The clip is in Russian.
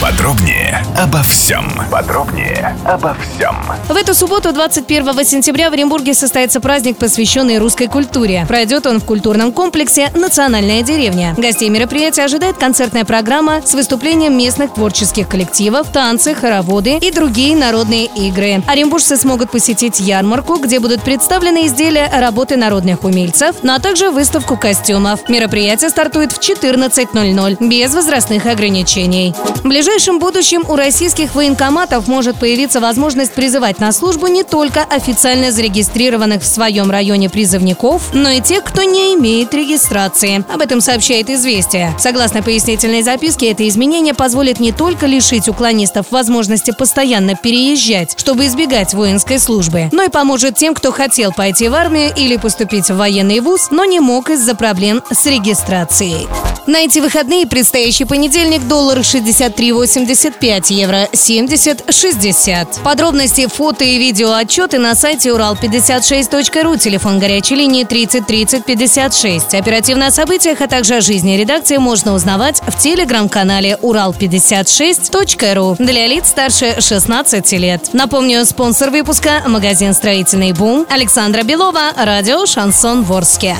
Подробнее обо всем. Подробнее обо всем. В эту субботу, 21 сентября, в Оренбурге состоится праздник, посвященный русской культуре. Пройдет он в культурном комплексе «Национальная деревня». Гостей мероприятия ожидает концертная программа с выступлением местных творческих коллективов, танцы, хороводы и другие народные игры. Оренбуржцы смогут посетить ярмарку, где будут представлены изделия работы народных умельцев, ну а также выставку костюмов. Мероприятие стартует в 14.00 без возрастных ограничений. В ближайшем будущем у российских военкоматов может появиться возможность призывать на службу не только официально зарегистрированных в своем районе призывников, но и тех, кто не имеет регистрации. Об этом сообщает «Известия». Согласно пояснительной записке, это изменение позволит не только лишить уклонистов возможности постоянно переезжать, чтобы избегать воинской службы, но и поможет тем, кто хотел пойти в армию или поступить в военный вуз, но не мог из-за проблем с регистрацией. На эти выходные предстоящий понедельник доллар 63,85, евро 70,60. Подробности, фото и видео отчеты на сайте урал56.ру, телефон горячей линии 30 30 56. Оперативно о событиях, а также о жизни редакции можно узнавать в телеграм-канале урал56.ру для лиц старше 16 лет. Напомню, спонсор выпуска – магазин «Строительный бум» Александра Белова, радио «Шансон Ворске».